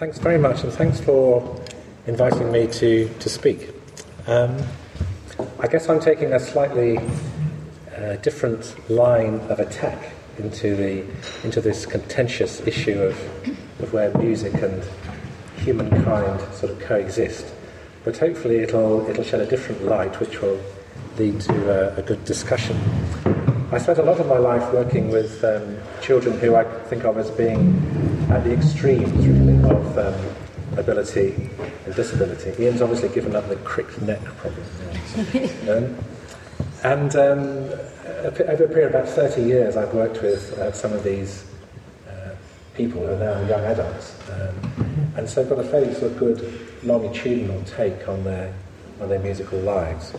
Thanks very much, and thanks for inviting me to, to speak. Um, I guess I'm taking a slightly uh, different line of attack into, the, into this contentious issue of, of where music and humankind sort of coexist. But hopefully it'll, it'll shed a different light which will lead to a, a good discussion. I spent a lot of my life working with um, children who I think of as being at the extremes really, of um, ability and disability. Ian's obviously given up the crick neck problem. um, and um, over a period of about 30 years, I've worked with uh, some of these uh, people who are now young adults. Um, and so I've got a fairly sort of good longitudinal take on their, on their musical lives.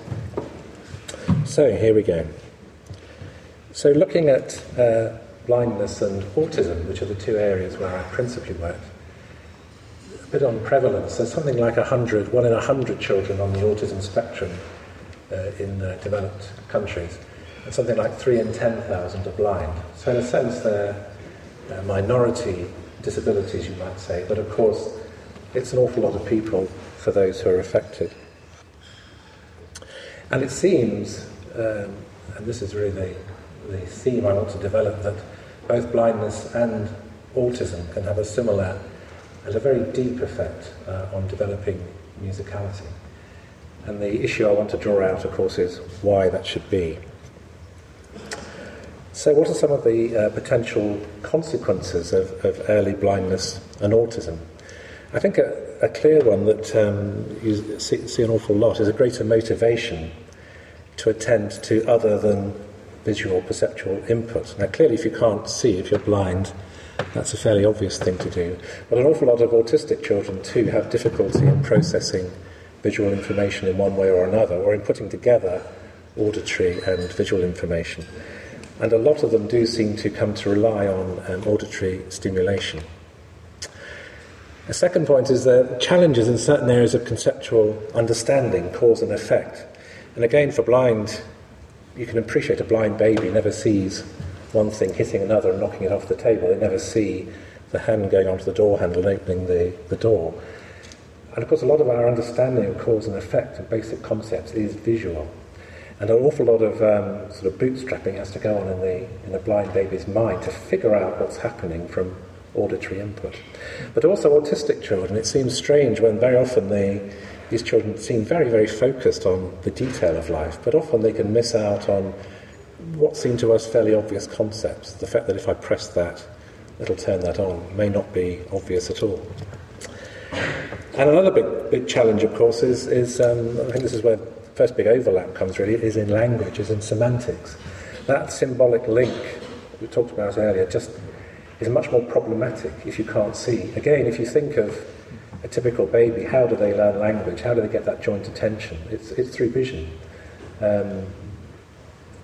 So here we go. So looking at uh, blindness and autism, which are the two areas where I principally work, a bit on prevalence. There's something like 100, one in 100 children on the autism spectrum uh, in uh, developed countries, and something like 3 in 10,000 are blind. So in a sense they're uh, minority disabilities, you might say, but of course it's an awful lot of people for those who are affected. And it seems, um, and this is really the theme I want to develop, that both blindness and autism can have a similar and a very deep effect uh, on developing musicality. And the issue I want to draw out, of course, is why that should be. So, what are some of the uh, potential consequences of, of, early blindness and autism? I think a, a clear one that um, you see, see, an awful lot is a greater motivation to attend to other than visual perceptual input. Now, clearly, if you can't see, if you're blind, that's a fairly obvious thing to do. But an awful lot of autistic children, too, have difficulty in processing visual information in one way or another, or in putting together auditory and visual information. And a lot of them do seem to come to rely on um, auditory stimulation. A second point is the challenges in certain areas of conceptual understanding, cause and effect. And again, for blind, you can appreciate a blind baby never sees one thing hitting another and knocking it off the table. They never see the hand going onto the door handle and opening the, the door. And of course, a lot of our understanding of cause and effect and basic concepts is visual. And an awful lot of um, sort of bootstrapping has to go on in the in a blind baby's mind to figure out what's happening from auditory input. But also autistic children, it seems strange when very often they, these children seem very, very focused on the detail of life, but often they can miss out on what seem to us fairly obvious concepts. The fact that if I press that, it'll turn that on may not be obvious at all. And another big, big challenge, of course, is, is um, I think this is where the first big overlap comes really, is in language, is in semantics. That symbolic link we talked about earlier just is much more problematic if you can't see. Again, if you think of a typical baby, how do they learn language? How do they get that joint attention? It's, it's through vision. Um,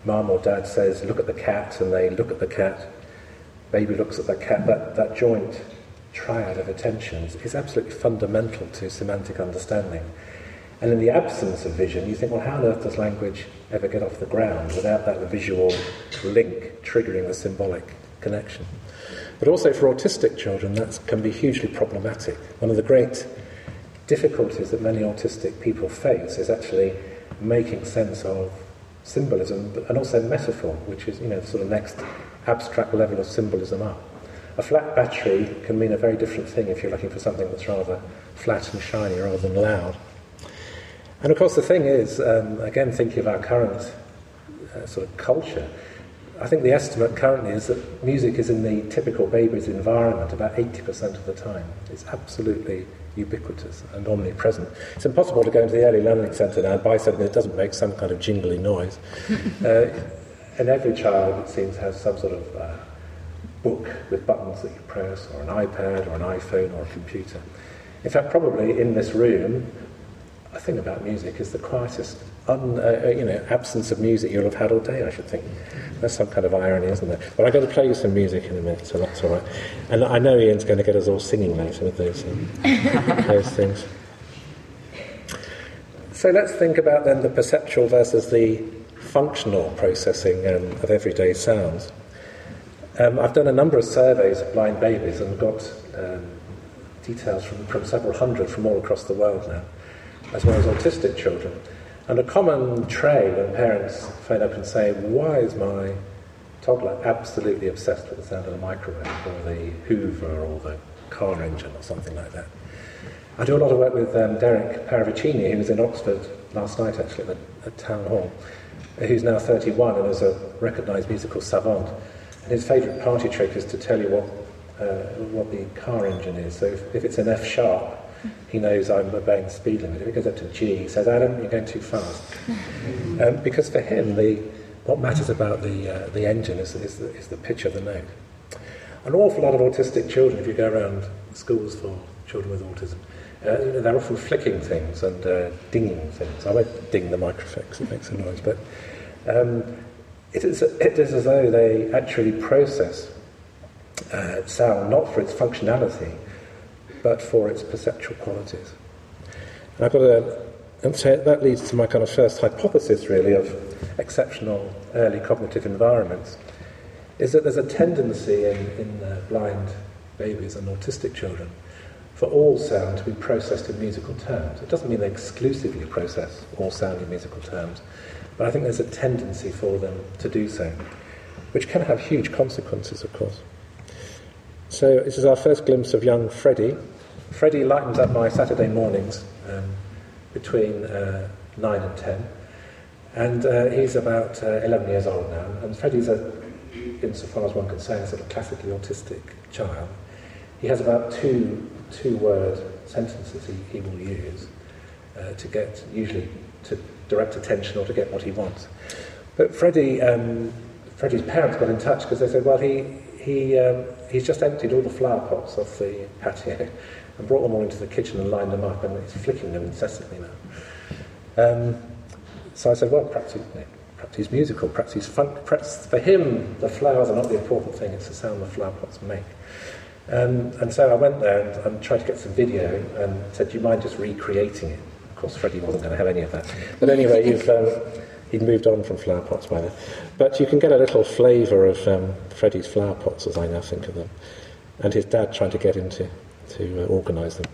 Mum or dad says, look at the cat, and they look at the cat. Baby looks at the cat. That, that joint triad of attentions is absolutely fundamental to semantic understanding. And in the absence of vision, you think, well, how on earth does language ever get off the ground without that visual link triggering the symbolic connection? But also for autistic children, that can be hugely problematic. One of the great difficulties that many autistic people face is actually making sense of symbolism and also metaphor, which is, you know, sort of next abstract level of symbolism up. A flat battery can mean a very different thing if you're looking for something that's rather flat and shiny rather than loud. And of course, the thing is, um, again, thinking of our current uh, sort of culture, I think the estimate currently is that music is in the typical baby's environment about 80% of the time. It's absolutely ubiquitous and omnipresent. It's impossible to go into the early learning centre now and buy something that doesn't make some kind of jingly noise. uh, and every child, it seems, has some sort of uh, book with buttons that you press, or an iPad, or an iPhone, or a computer. In fact, probably in this room, a thing about music is the quietest un, uh, uh, you know, absence of music you'll have had all day, I should think. There's some kind of irony, isn't there? But I'm going to play you some music in a minute, so that's all right. And I know Ian's going to get us all singing later with those, um, those things. So let's think about then the perceptual versus the functional processing um, of everyday sounds. Um, I've done a number of surveys of blind babies and got um, details from, from several hundred from all across the world now, as well as autistic children. And a common trait when parents phone up and say, Why is my toddler absolutely obsessed with the sound of the microwave or the Hoover or the car engine or something like that? I do a lot of work with um, Derek Paravicini, who was in Oxford last night actually at, at Town Hall, who's now 31 and is a recognised musical savant. And his favourite party trick is to tell you what, uh, what the car engine is. So if, if it's an F sharp, he knows I'm obeying the speed limit. If it goes up to G, he says, Adam, you're going too fast. Um, because for him, the, what matters about the, uh, the engine is, is, the, is the pitch of the note. An awful lot of autistic children, if you go around schools for children with autism, uh, they're often flicking things and uh, dinging things. I won't ding the microfix, it makes a noise, but um, it, is, it is as though they actually process uh, sound not for its functionality, but for its perceptual qualities. And I've got a, and so that leads to my kind of first hypothesis, really, of exceptional early cognitive environments, is that there's a tendency in, in uh, blind babies and autistic children for all sound to be processed in musical terms. It doesn't mean they exclusively process all sound in musical terms, but I think there's a tendency for them to do so, which can have huge consequences, of course. So, this is our first glimpse of young Freddie. Freddie lightens up my Saturday mornings um, between uh, 9 and 10, and uh, he's about uh, 11 years old now. And Freddie's, a, insofar as one can say, a sort of classically autistic child. He has about two two word sentences he, he will use uh, to get, usually to direct attention or to get what he wants. But Freddie, um, Freddie's parents got in touch because they said, well, he, he, um, he's just emptied all the flower pots off the patio and brought them all into the kitchen and lined them up and he's flicking them incessantly now. Um, so I said, well, perhaps, he, perhaps he's musical, perhaps he's perhaps for him the flowers are not the important thing, it's the sound the flower pots make. Um, and so I went there and, and, tried to get some video and said, Do you mind just recreating it? Of course, Freddie wasn't going to have any of that. But anyway, you've, he'd moved on from flower pots by then. But you can get a little flavour of um, Freddie's flower pots, as I now think of them, and his dad trying to get him to, to uh, organise them.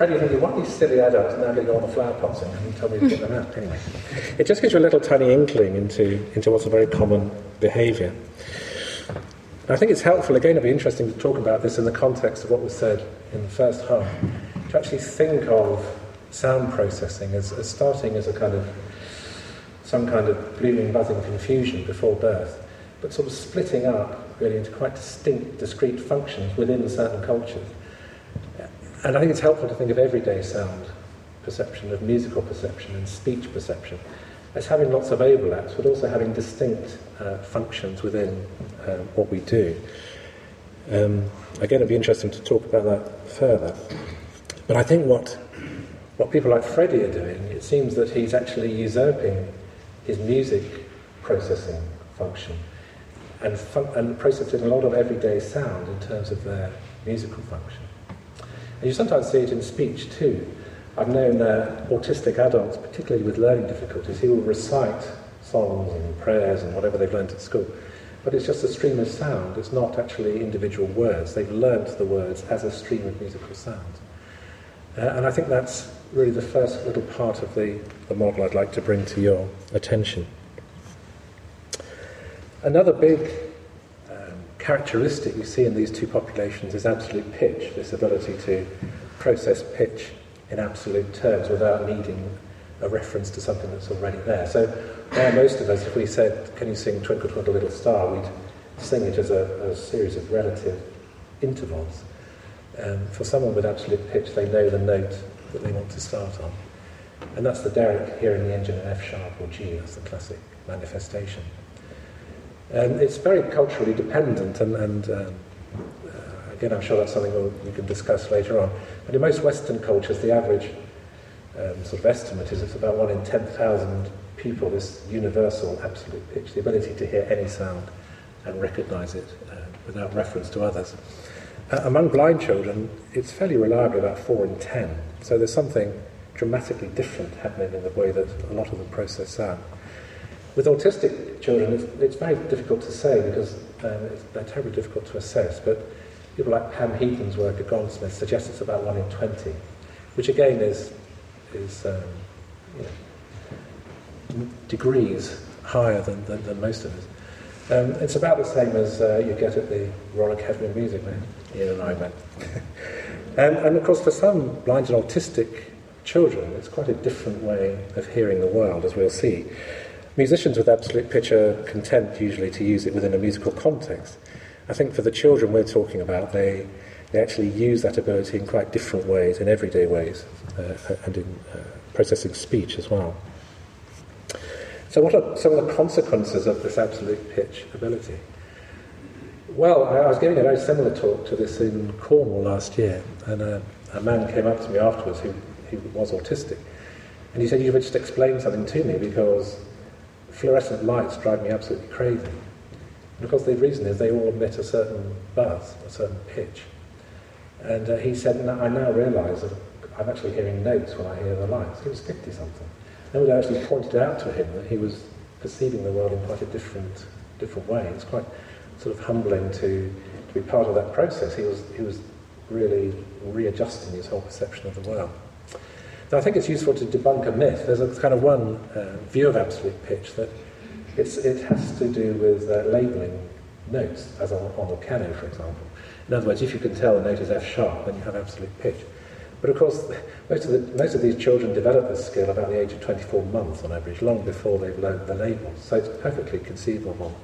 Freddie thinking, what are these silly adults now getting all the flower told me to get them out. Anyway, it just gives you a little tiny inkling into, into what's a very common behaviour. I think it's helpful, again, it'd be interesting to talk about this in the context of what was said in the first half, to actually think of sound processing as, as starting as a kind of some kind of blooming, buzzing confusion before birth, but sort of splitting up really into quite distinct, discrete functions within certain cultures. And I think it's helpful to think of everyday sound perception, of musical perception and speech perception as having lots of overlaps, but also having distinct uh, functions within uh, what we do. Um, again, it'd be interesting to talk about that further. But I think what, what people like Freddie are doing, it seems that he's actually usurping his music processing function and, fun- and processing a lot of everyday sound in terms of their musical function. And you sometimes see it in speech too. I've known uh, autistic adults, particularly with learning difficulties, who will recite songs and prayers and whatever they've learned at school. But it's just a stream of sound. It's not actually individual words. They've learnt the words as a stream of musical sound. Uh, and I think that's really the first little part of the, the model I'd like to bring to your attention. Another big characteristic you see in these two populations is absolute pitch, this ability to process pitch in absolute terms without needing a reference to something that's already there. So now most of us, if we said, can you sing Twinkle Twinkle Little Star, we'd sing it as a, a series of relative intervals. Um, for someone with absolute pitch, they know the note that they want to start on. And that's the Derek here in the engine in F sharp or G, that's the classic manifestation. Um, it's very culturally dependent, and, and um, again, I'm sure that's something we'll, we can discuss later on. But in most Western cultures, the average um, sort of estimate is it's about one in 10,000 people, this universal absolute pitch, the ability to hear any sound and recognize it uh, without reference to others. Uh, among blind children, it's fairly reliably about 4 in 10. So there's something dramatically different happening in the way that a lot of them process sound. With autistic children, it's, it's very difficult to say because um, they're terribly difficult to assess, but people like Pam Heaton's work at Goldsmith suggests it's about 1 in 20, which again is, is um, you know, degrees higher than, than, than most of us. Um, it's about the same as uh, you get at the Royal Academy of Music when Ian and I went. um, and of course, for some blind and autistic children, it's quite a different way of hearing the world, as we'll see. Musicians with absolute pitch are content usually to use it within a musical context. I think for the children we're talking about, they, they actually use that ability in quite different ways, in everyday ways, uh, and in uh, processing speech as well. So, what are some of the consequences of this absolute pitch ability? Well, I, was giving a very similar talk to this in Cornwall last year, and a, a man came up to me afterwards who, who was autistic, and he said, "You would just explain something to me because fluorescent lights drive me absolutely crazy." Because the reason is they all emit a certain buzz, a certain pitch. And uh, he said, I now realise that I'm actually hearing notes when I hear the lights. He was 50 something. Nobody actually pointed out to him that he was perceiving the world in quite a different, different way. It's quite sort of humbling to, to be part of that process. He was, he was really readjusting his whole perception of the world. Now, I think it's useful to debunk a myth. There's a kind of one uh, view of absolute pitch that it's, it has to do with uh, labelling notes, as on, on the piano, for example. In other words, if you can tell a note is F sharp, then you have absolute pitch. But of course, most of, the, most of these children develop this skill about the age of 24 months on average, long before they've learned the labels. So it's perfectly conceivable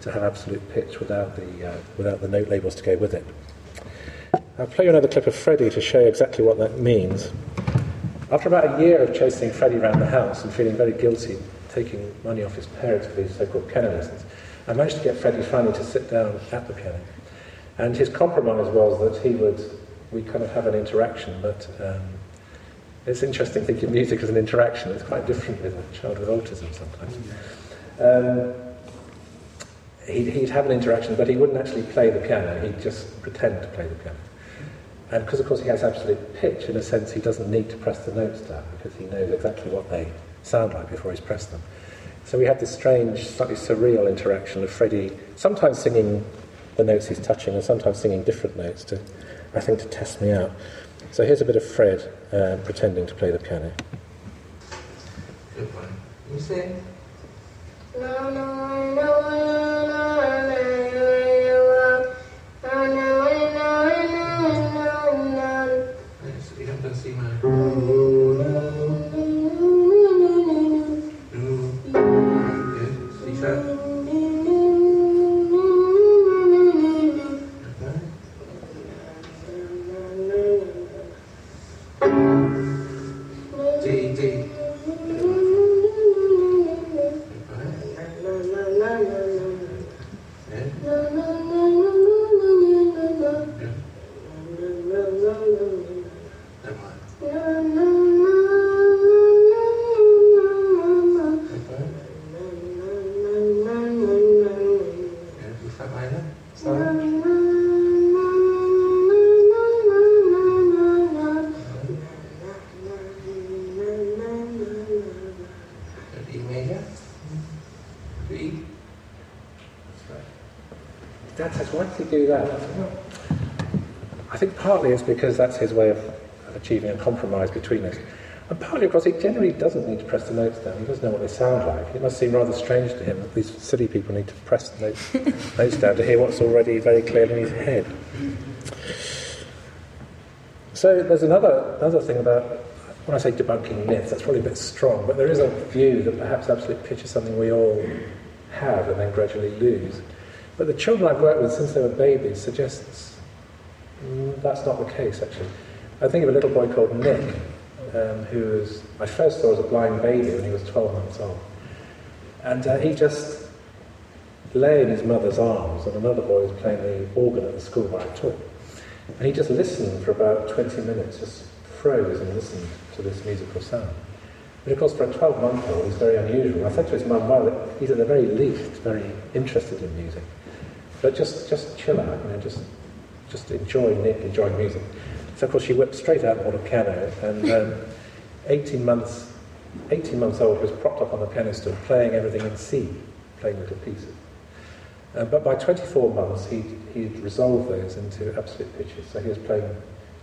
to have absolute pitch without the, uh, without the note labels to go with it. I'll play you another clip of Freddie to show exactly what that means. After about a year of chasing Freddie around the house and feeling very guilty taking money off his parents for these so-called piano lessons, I managed to get Freddie finally to sit down at the piano. And his compromise was that he would we kind of have an interaction, but um, it's interesting thinking of music as an interaction. It's quite different with a child with autism sometimes. Um, he'd, he'd have an interaction, but he wouldn't actually play the piano. He'd just pretend to play the piano. And because, of course, he has absolute pitch, in a sense, he doesn't need to press the notes down because he knows exactly what they sound like before he's pressed them. So we had this strange, slightly surreal interaction of Freddie sometimes singing the notes he's touching and sometimes singing different notes to I think, to test me out. So here's a bit of Fred uh, pretending to play the piano. Good one. You sing. No, no, no, partly it's because that's his way of achieving a compromise between us. And partly, of course, he generally doesn't need to press the notes down. He doesn't know what they sound like. It must seem rather strange to him that these silly people need to press the notes, notes down to hear what's already very clear in his head. So there's another, another thing about, when I say debunking myths, that's probably a bit strong, but there is a view that perhaps absolute pitch is something we all have and then gradually lose. But the children I've worked with since they were babies suggests Mm, that's not the case, actually. I think of a little boy called Nick, um, who was, I first saw as a blind baby when he was 12 months old. And uh, he just lay in his mother's arms, and another boy was playing the organ at the school where I taught. And he just listened for about 20 minutes, just froze and listened to this musical sound. But of course, for a 12 month old, it's very unusual. I said to his mum, well, he's at the very least very interested in music. But just, just chill out, you know, just, just enjoy enjoy music. So, of course, she whipped straight out on a piano, and um, 18 months 18 months old was propped up on the piano stool playing everything in C, playing little pieces. Uh, but by 24 months, he'd, he'd resolved those into absolute pitches. So he was playing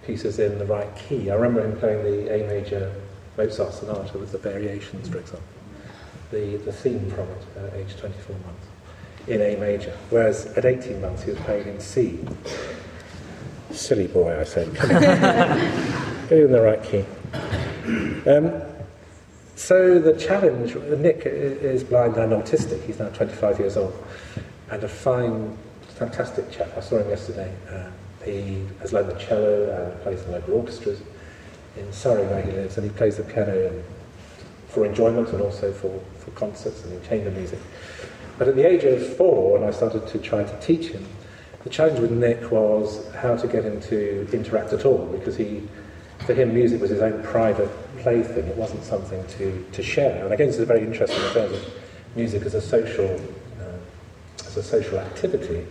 pieces in the right key. I remember him playing the A major Mozart sonata with the variations, for example, the, the theme from it at age 24 months in A major. Whereas at 18 months, he was playing in C. Silly boy, I said. Get him in the right key. Um, so the challenge, Nick is blind and autistic. He's now 25 years old, and a fine, fantastic chap. I saw him yesterday. Uh, he has learned the cello and plays in local orchestras in Surrey where he lives, and he plays the piano and, for enjoyment and also for, for concerts and chamber music. But at the age of four, when I started to try to teach him, the challenge with Nick was how to get him to interact at all, because he, for him, music was his own private plaything. It wasn't something to, to share. And again, this is very interesting in terms of music as a social, uh, as a social activity.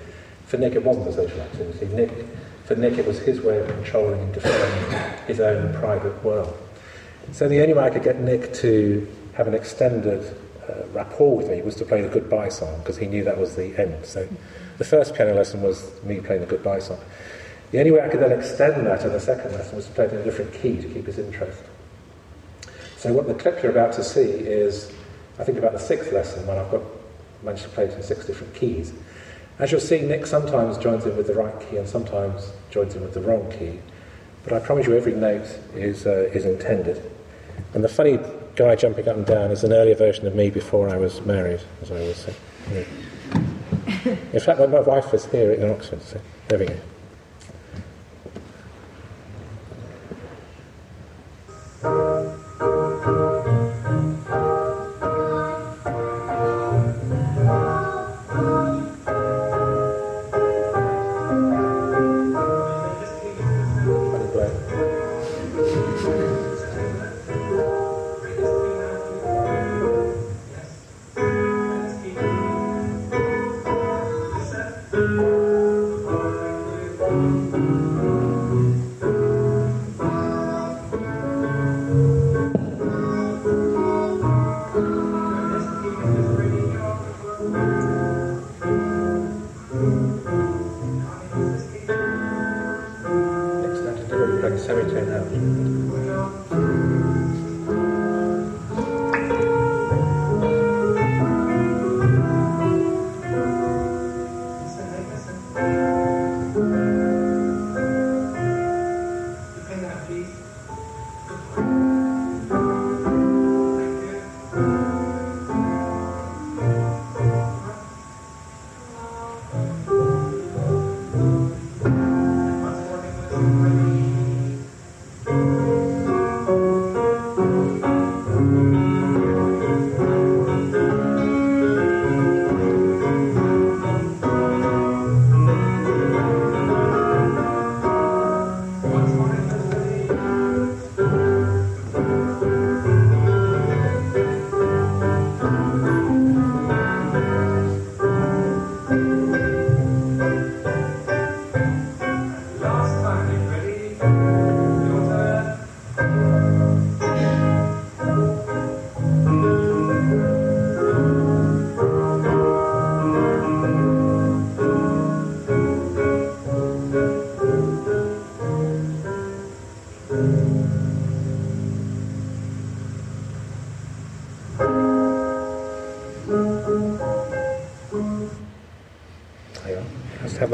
For Nick, it wasn't a social activity. Nick, for Nick, it was his way of controlling and defining his own private world. So the only way I could get Nick to have an extended uh, rapport with me was to play the goodbye song because he knew that was the end. So the first piano lesson was me playing the goodbye song. The only way I could then extend that in the second lesson was to play it in a different key to keep his interest. So what the clip you're about to see is, I think about the sixth lesson when I've got managed to play it in six different keys. As you'll see, Nick sometimes joins in with the right key and sometimes joins in with the wrong key. But I promise you every note is, uh, is intended. And the funny guy jumping up and down is an earlier version of me before I was married, as I always say. In fact, my wife was here in Oxford, so there we go.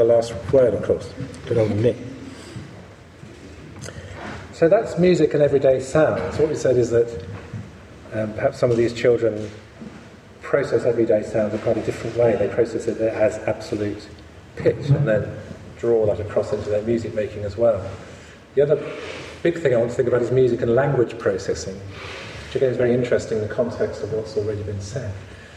Last word, of course. Good old Nick. So that's music and everyday sounds. What we said is that um, perhaps some of these children process everyday sounds in quite a different way. They process it as absolute pitch and then draw that across into their music making as well. The other big thing I want to think about is music and language processing, which again is very interesting in the context of what's already been said.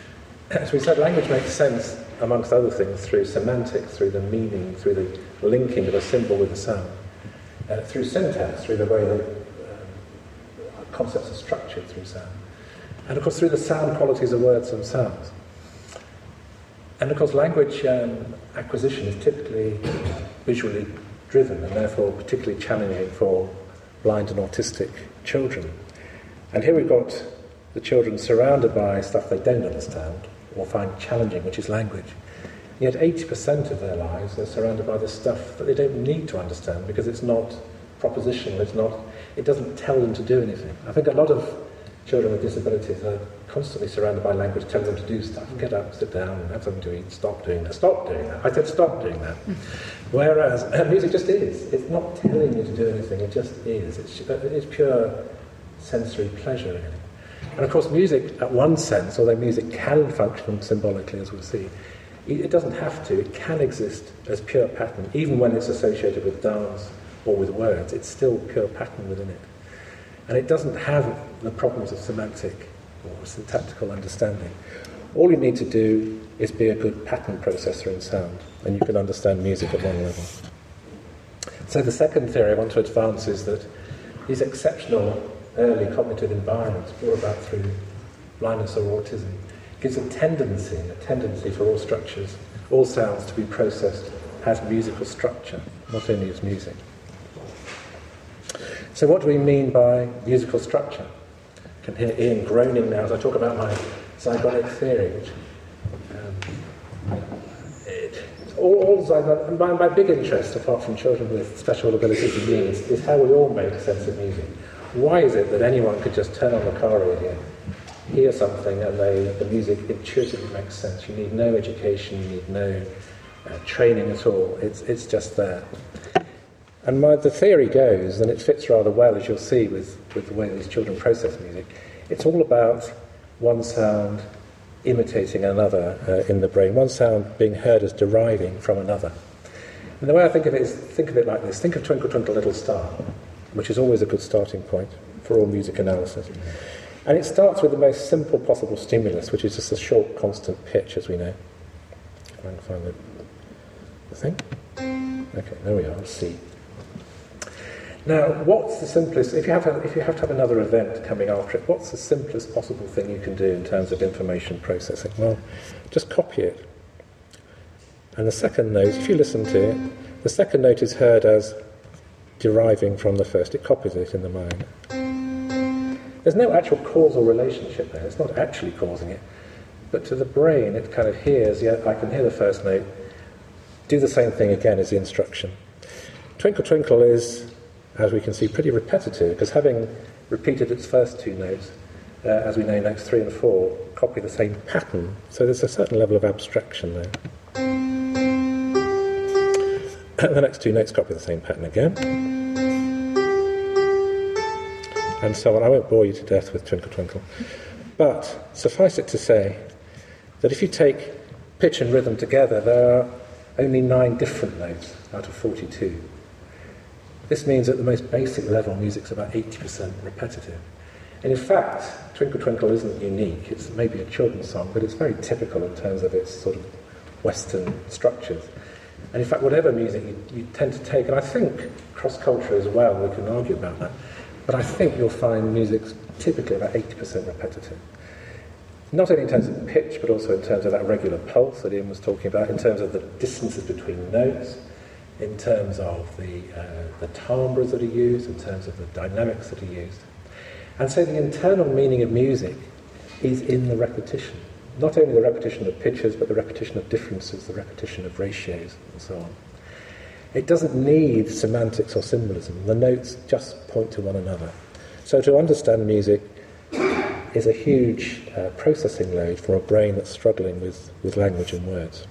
as we said, language makes sense, amongst other things, through semantics, through the meaning, through the linking of a symbol with a sound, uh, through syntax, through the way that um, concepts are structured through sound, and of course through the sound qualities of words themselves. And of course, language um, acquisition is typically visually driven and therefore particularly challenging for blind and autistic children. And here we've got the children surrounded by stuff they don't understand or find challenging, which is language. Yet 80% of their lives they're surrounded by the stuff that they don't need to understand because it's not propositional, it's not, it doesn't tell them to do anything. I think a lot of children with disabilities are constantly surrounded by language telling them to do stuff. Get up, sit down, have something to eat, stop doing that, stop doing that. I said stop doing that. Whereas music just is. It's not telling you to do anything, it just is. It's, it's pure sensory pleasure, really. And of course, music, at one sense, although music can function symbolically, as we'll see, it doesn't have to. It can exist as pure pattern, even when it's associated with dance or with words. It's still pure pattern within it. And it doesn't have the problems of semantic or syntactical understanding. All you need to do is be a good pattern processor in sound, and you can understand music at one level. So, the second theory I want to advance is that these exceptional early cognitive environments brought about through blindness or autism gives a tendency, a tendency for all structures, all sounds to be processed as musical structure, not only as music. So, what do we mean by musical structure? I can hear Ian groaning now as I talk about my zygonic theory, which um, all, all zygon, my, my big interest, apart from children with special abilities and needs, is how we all make sense of music. Why is it that anyone could just turn on the car radio, hear something, and they, the music intuitively makes sense? You need no education, you need no uh, training at all. It's, it's just there. And my, the theory goes, and it fits rather well, as you'll see, with, with the way these children process music, it's all about one sound imitating another uh, in the brain, one sound being heard as deriving from another. And the way I think of it is think of it like this think of Twinkle Twinkle Little Star which is always a good starting point for all music analysis. And it starts with the most simple possible stimulus, which is just a short, constant pitch, as we know. I can find the, the thing. Okay, there we are, C. Now, what's the simplest, if you, have if you have to have another event coming after it, what's the simplest possible thing you can do in terms of information processing? Well, just copy it. And the second note, if you listen to it, the second note is heard as deriving from the first. It copies it in the mind. There's no actual causal relationship there. It's not actually causing it. But to the brain, it kind of hears, yeah, I can hear the first note. Do the same thing again as the instruction. Twinkle Twinkle is, as we can see, pretty repetitive because having repeated its first two notes, uh, as we know, notes three and four copy the same pattern. So there's a certain level of abstraction there. the next two notes copy the same pattern again and so on. I won't bore you to death with Twinkle Twinkle. But suffice it to say that if you take pitch and rhythm together, there are only nine different notes out of 42. This means at the most basic level, music's about 80% repetitive. And in fact, Twinkle Twinkle isn't unique. It's maybe a children's song, but it's very typical in terms of its sort of Western structures. And in fact, whatever music you, you tend to take, and I think cross culture as well, we can argue about that, but I think you'll find music's typically about 80% repetitive. Not only in terms of pitch, but also in terms of that regular pulse that Ian was talking about, in terms of the distances between notes, in terms of the, uh, the timbres that are used, in terms of the dynamics that are used. And so the internal meaning of music is in the repetition. Not only the repetition of pitches, but the repetition of differences, the repetition of ratios, and so on. It doesn't need semantics or symbolism. The notes just point to one another. So to understand music is a huge uh, processing load for a brain that's struggling with, with language and words.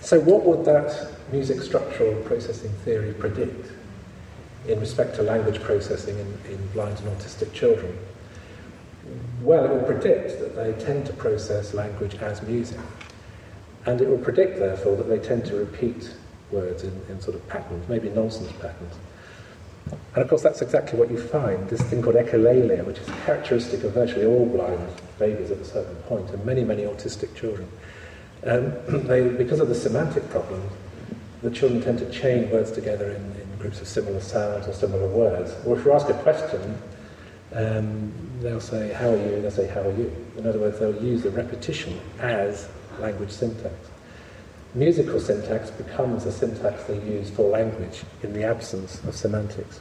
So what would that music structural processing theory predict in respect to language processing in, in blind and autistic children? Well, it will predict that they tend to process language as music. And it will predict, therefore, that they tend to repeat words in, in sort of patterns, maybe nonsense patterns. And of course, that's exactly what you find this thing called echolalia, which is characteristic of virtually all blind babies at a certain point, and many, many autistic children. Um, they, because of the semantic problem, the children tend to chain words together in, in groups of similar sounds or similar words. Or if you ask a question, um, they'll say, how are you? And They'll say, how are you? In other words, they'll use the repetition as language syntax. Musical syntax becomes the syntax they use for language in the absence of semantics.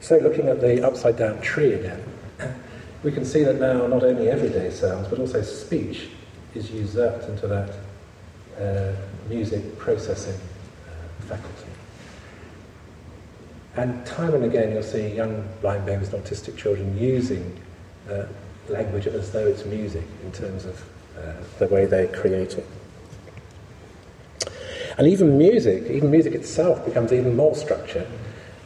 So looking at the upside down tree again, we can see that now not only everyday sounds, but also speech is usurped into that uh, music processing uh, faculty. And time and again you'll see young blind babies and autistic children using uh, language as though it's music in terms of uh, the way they create it. And even music, even music itself becomes even more structured.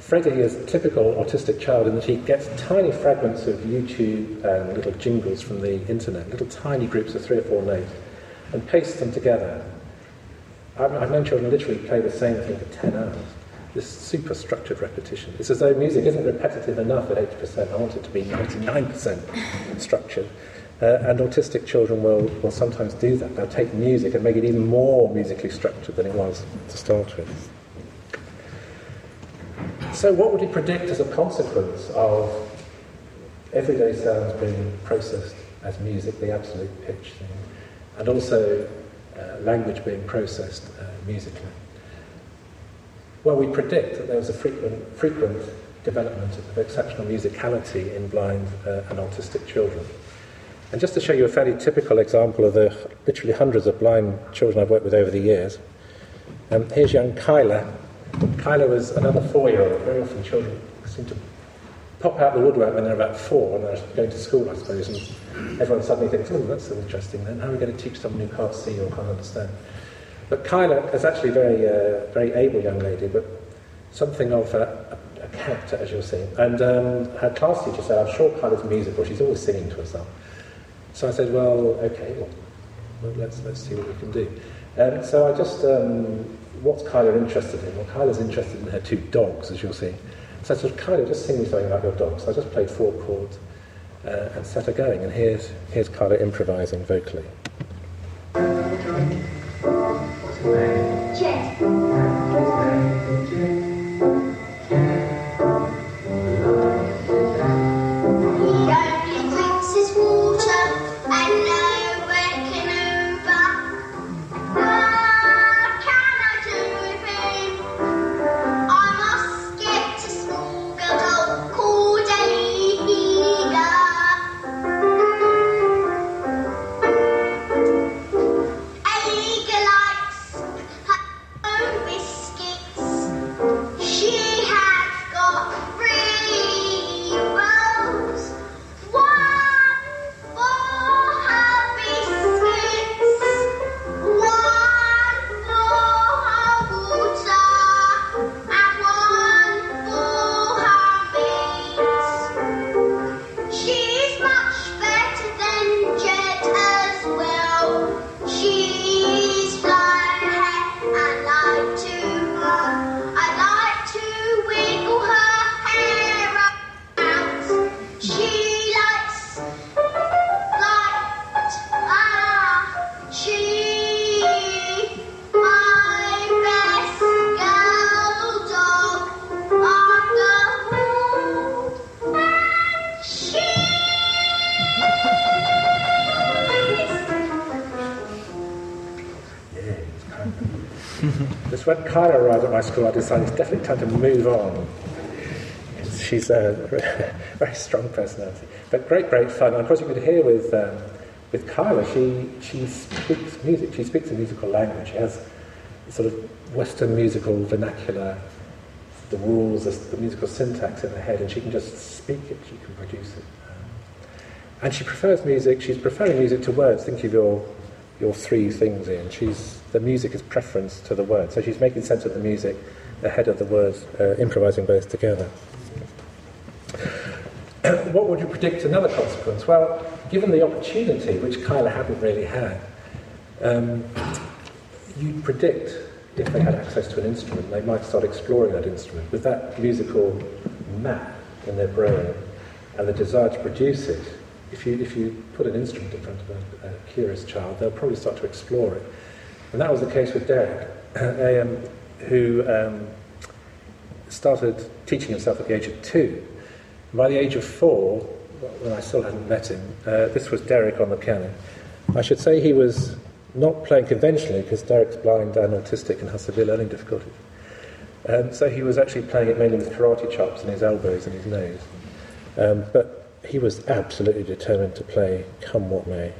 Freddie is a typical autistic child in that he gets tiny fragments of YouTube and little jingles from the internet, little tiny groups of three or four notes, and pastes them together. I've, I've known children literally play the same thing for 10 hours. This super structured repetition. It's as though music isn't repetitive enough at 80%. I want it to be 99% structured. Uh, and autistic children will, will sometimes do that. They'll take music and make it even more musically structured than it was to start with. So, what would he predict as a consequence of everyday sounds being processed as music, the absolute pitch thing, and also uh, language being processed uh, musically? Well, we predict that there was a frequent, frequent development of exceptional musicality in blind uh, and autistic children. And just to show you a fairly typical example of the literally hundreds of blind children I've worked with over the years, um, here's young Kyla. Kyla was another four-year-old. Very often children seem to pop out the woodwork when they're about four and they're going to school, I suppose, and everyone suddenly thinks, oh, that's interesting then. How are we going to teach someone who can't see or can't understand? But Kyla is actually a very, uh, very able young lady, but something of a, a, a character, as you'll see. And um, her class teacher said, I'm sure Kyla's musical, she's always singing to herself. So I said, well, okay, well, let's, let's see what we can do. Um, so I just, um, what's Kyla interested in? Well, Kyla's interested in her two dogs, as you'll see. So I said, Kyla, just sing me something about your dogs. So I just played four chords uh, and set her going. And here's, here's Kyla improvising vocally. When School, I decided it's definitely time to move on. She's a very strong personality. But great, great fun. And of course, you could hear with, um, with Kyla, she, she speaks music, she speaks a musical language. She has sort of Western musical vernacular, the rules, the musical syntax in her head, and she can just speak it, she can produce it. Um, and she prefers music, she's preferring music to words. Think of your, your three things in. She's the music is preference to the words. So she's making sense of the music ahead of the words, uh, improvising both together. what would you predict another consequence? Well, given the opportunity, which Kyla hadn't really had, um, you'd predict if they had access to an instrument, they might start exploring that instrument with that musical map in their brain. and the desire to produce it, if you, if you put an instrument in front of a, a curious child, they'll probably start to explore it. And that was the case with Derek, um, who um, started teaching himself at the age of two. By the age of four, when I still hadn't met him, uh, this was Derek on the piano. I should say he was not playing conventionally because Derek's blind and autistic and has severe learning difficulties. Um, so he was actually playing it mainly with karate chops in his elbows and his nose. Um, but he was absolutely determined to play come what may.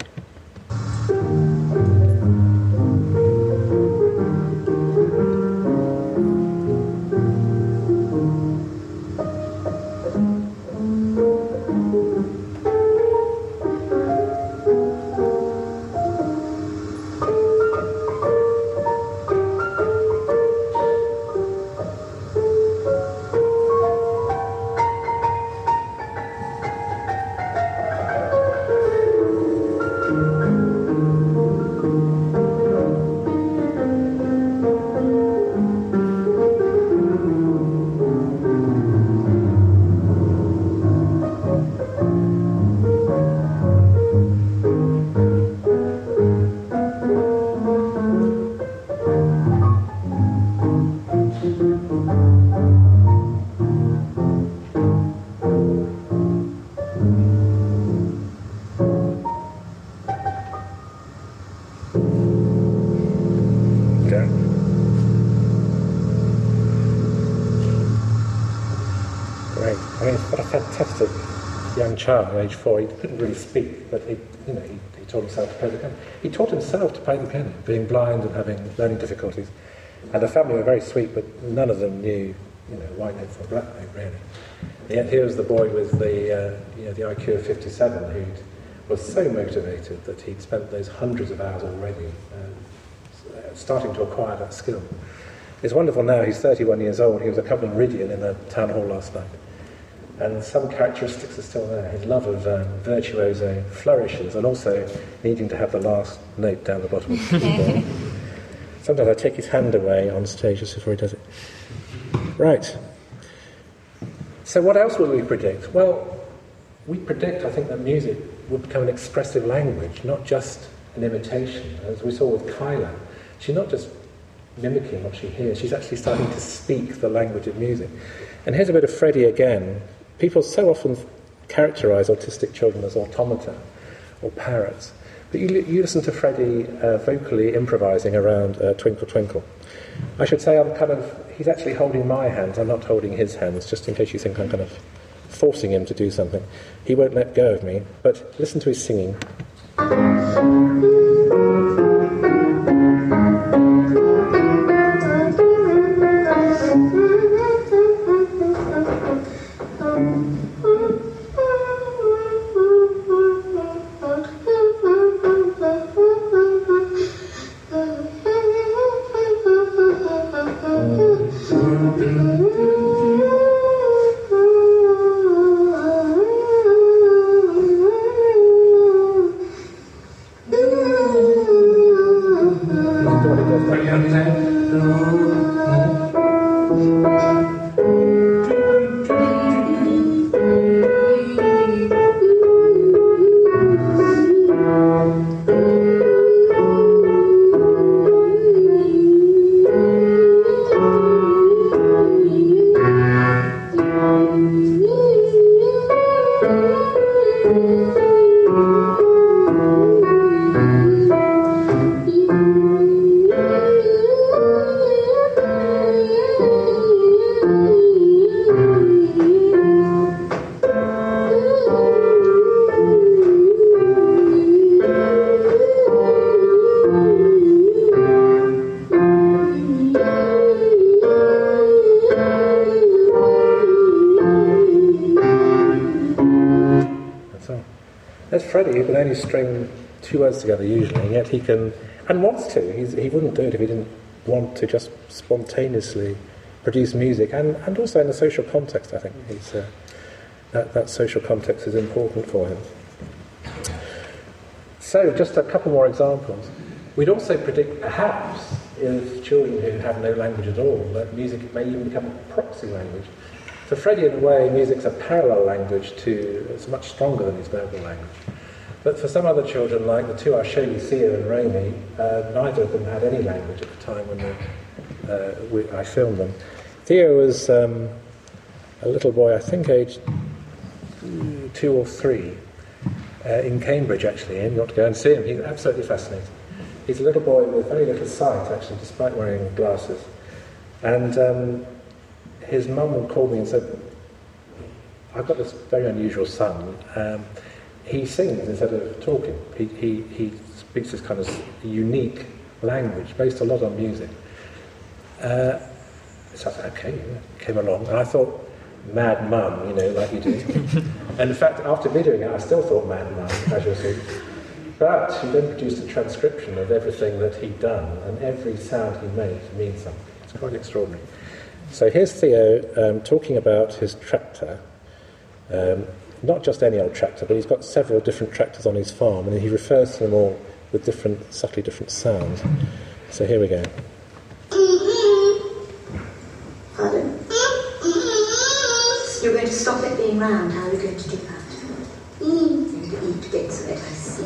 Child age four, he couldn't really speak, but he, you know, he, he taught himself to play the piano. He taught himself to play the piano, being blind and having learning difficulties. And the family were very sweet, but none of them knew, you know, white note from black note, really. And yet here was the boy with the, uh, you know, the IQ of 57 who was so motivated that he'd spent those hundreds of hours already uh, starting to acquire that skill. It's wonderful now, he's 31 years old, he was accompanying Ridian in the town hall last night and some characteristics are still there. His love of um, virtuoso flourishes, and also needing to have the last note down the bottom of the keyboard. Sometimes I take his hand away on stage just before he does it. Right. So, what else will we predict? Well, we predict, I think, that music will become an expressive language, not just an imitation. As we saw with Kyla, she's not just mimicking what she hears, she's actually starting to speak the language of music. And here's a bit of Freddie again, People so often characterize autistic children as automata or parrots. But you, you listen to Freddie uh, vocally improvising around uh, Twinkle Twinkle. I should say I'm kind of, he's actually holding my hands, I'm not holding his hands, just in case you think I'm kind of forcing him to do something. He won't let go of me, but listen to his singing. Together usually, yet he can, and wants to. He's, he wouldn't do it if he didn't want to just spontaneously produce music, and, and also in a social context, I think. He's, uh, that, that social context is important for him. So, just a couple more examples. We'd also predict, perhaps, if children who have no language at all, that music may even become a proxy language. For Freddie, in a way, music's a parallel language to, it's much stronger than his verbal language. But for some other children, like the two I showed you, Theo and Romy, uh, neither of them had any language at the time when they, uh, we, I filmed them. Theo was um, a little boy, I think aged two or three, uh, in Cambridge actually, and you ought to go and see him. He's absolutely fascinating. He's a little boy with very little sight actually, despite wearing glasses. And um, his mum would call me and said, I've got this very unusual son. Um, he sings instead of talking. He, he, he speaks this kind of unique language based a lot on music. Uh, so I said, okay, came along. And I thought, mad mum, you know, like you do. and in fact, after videoing it, I still thought mad mum, as you'll see. But he then produced a transcription of everything that he'd done, and every sound he made means something. It's quite extraordinary. So here's Theo um, talking about his tractor. Um, not just any old tractor, but he's got several different tractors on his farm, and he refers to them all with different, subtly different sounds. So here we go. Pardon? You're going to stop it being round. How are you going to do that? You're going to eat bits of it, I see.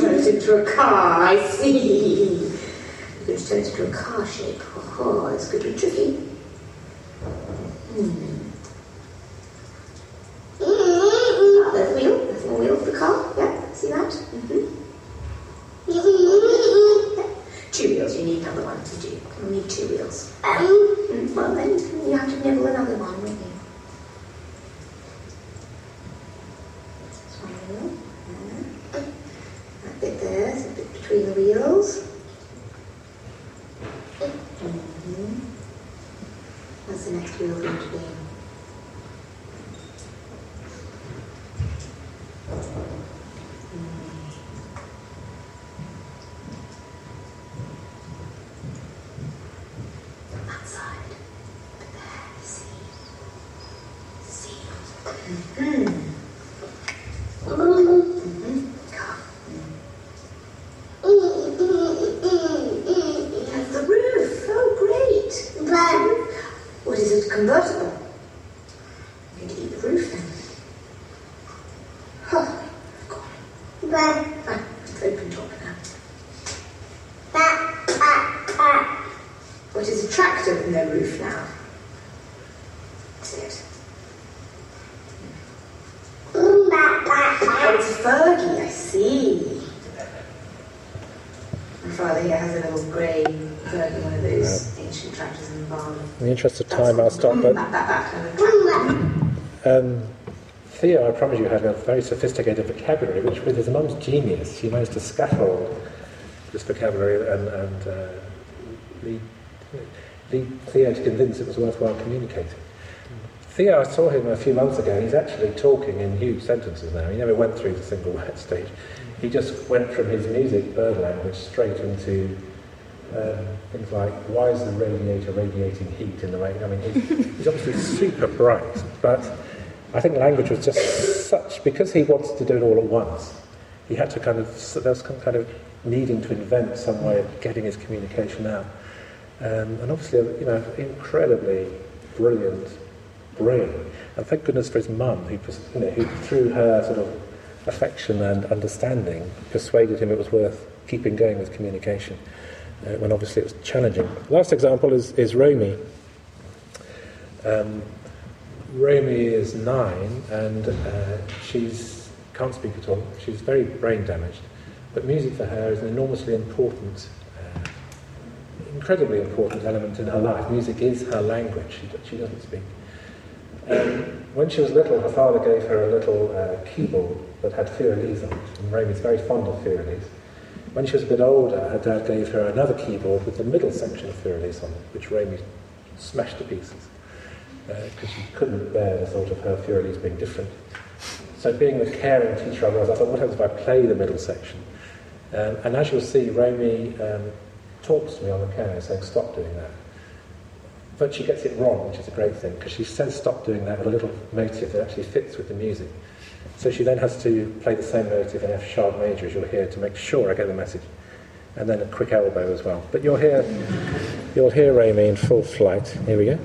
Turn it into a car, I see. You're going to turn it into a car shape. Oh, it's going to be tricky. Hmm. Ah, there's a wheel. There's a wheel of the car. Yeah, see that? Mm-hmm. Two wheels, you need another one to do. You need two wheels. Um, well, then you have to nibble another one, won't you? That's one wheel. Yeah. That bit there is a bit between the wheels. Mhm. What's the next wheel going to be? That side. There, see. See. Mm-hmm. Mm-hmm. Come. That's the roof. Oh, great. What is it? Convertible? I'm going to eat the roof then. Huh. Ah, it's open top now. What is a tractor with no roof now? What's it? Oh, it's a Fergie, I see. My father here has a little grey Fergie, one of those ancient tractors in the barn. In the interest of time, I'll stop. But um, Theo, I promise you, had a very sophisticated vocabulary, which, with his mum's genius, she managed to scaffold this vocabulary and, and uh, lead, lead Theo to convince it was worthwhile communicating. Theo, I saw him a few months ago, he's actually talking in huge sentences now. He never went through the single word stage. He just went from his music bird language straight into um, things like, why is the radiator radiating heat in the rain? I mean, he's, he's obviously super bright, but I think language was just such, because he wanted to do it all at once, he had to kind of, there was some kind of needing to invent some way of getting his communication out. Um, and obviously, you know, incredibly brilliant brain. And thank goodness for his mum, who, you know, who through her sort of affection and understanding persuaded him it was worth keeping going with communication, uh, when obviously it was challenging. Last example is, is Romy. Um, Romy is nine and uh, she's can't speak at all. She's very brain damaged, but music for her is an enormously important, uh, incredibly important element in her life. Music is her language. She, she doesn't speak. Um, when she was little, her father gave her a little uh, keyboard that had Für Elise on it, and Romy's very fond of Für Elise. When she was a bit older, her dad gave her another keyboard with the middle section of Für Elise on it, which Romy smashed to pieces because she couldn't bear the thought of her Für Elise being different. So being the caring teacher I was, I thought, what happens if I play the middle section? Um, and as you'll see, Romy um, talks to me on the piano saying, stop doing that. But she gets it wrong, which is a great thing, because she says stop doing that with a little motive that actually fits with the music. So she then has to play the same motive in F sharp major, as you'll hear, to make sure I get the message. And then a quick elbow as well. But you'll hear, you'll hear Romy in full flight. Here we go.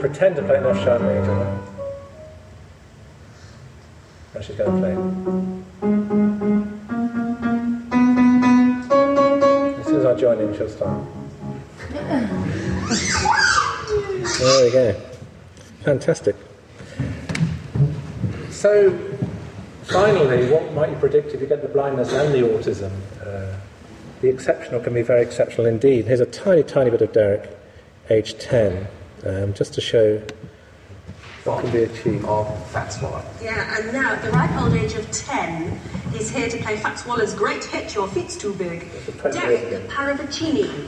Pretend to play an F sharp major. Now she's going to play. As soon as I join in, she'll start. there we go. Fantastic. So, finally, what might you predict if you get the blindness and the autism? Uh, the exceptional can be very exceptional indeed. Here's a tiny, tiny bit of Derek, age 10 um, just to show what can be achieved. Of Fats Waller. Yeah, and now at the ripe old age of 10, he's here to play Fats Waller's great hit, Your Feet's Too Big. Derek Paravicini.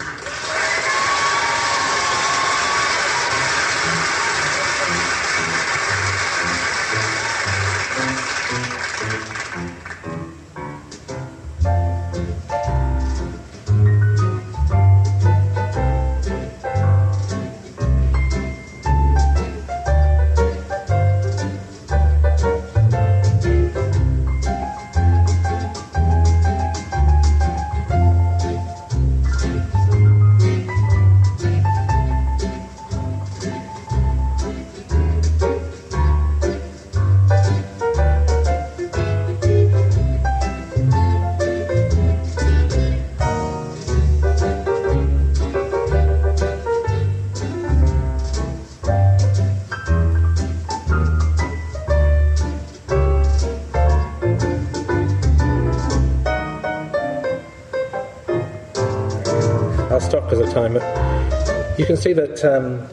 You can see that um,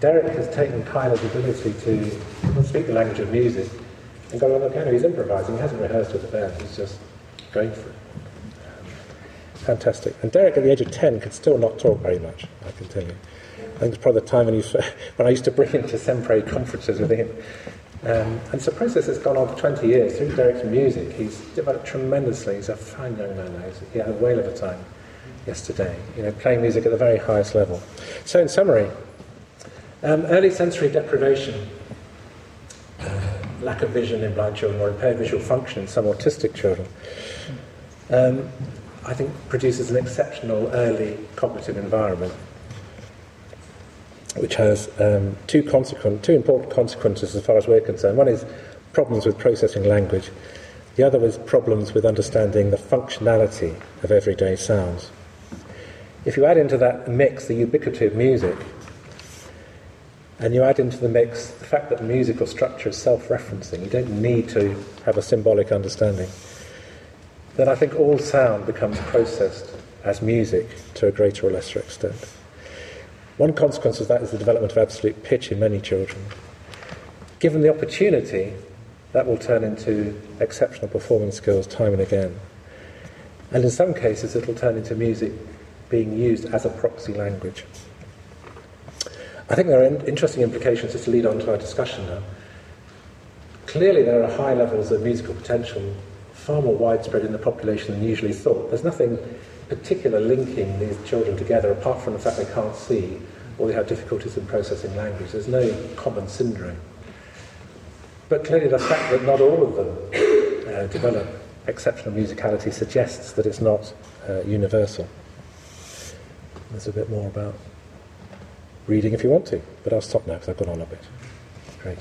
Derek has taken Kyla's ability to speak the language of music and gone on the piano. He's improvising, he hasn't rehearsed with the band, he's just going for it. Um, fantastic. And Derek, at the age of 10, could still not talk very much, I can tell you. I think it's probably the time when, when I used to bring him to Sempre conferences with him. Um, and so process has gone on for 20 years. Through Derek's music, he's developed tremendously. He's a fine young man now. He had a whale of a time yesterday, you know, playing music at the very highest level. So, in summary, um, early sensory deprivation, lack of vision in blind children, or impaired visual function in some autistic children, um, I think produces an exceptional early cognitive environment, which has um, two, consequent, two important consequences as far as we're concerned. One is problems with processing language. The other is problems with understanding the functionality of everyday sounds. If you add into that mix the ubiquity of music, and you add into the mix the fact that musical structure is self referencing, you don't need to have a symbolic understanding, then I think all sound becomes processed as music to a greater or lesser extent. One consequence of that is the development of absolute pitch in many children. Given the opportunity, that will turn into exceptional performance skills time and again. And in some cases, it'll turn into music being used as a proxy language. I think there are in- interesting implications just to lead on to our discussion now. Clearly, there are high levels of musical potential, far more widespread in the population than usually thought. There's nothing particular linking these children together apart from the fact they can't see or they have difficulties in processing language. There's no common syndrome. But clearly, the fact that not all of them uh, develop exceptional musicality suggests that it's not uh, universal. There's a bit more about reading if you want to, but I'll stop now because I've gone on a bit. Great.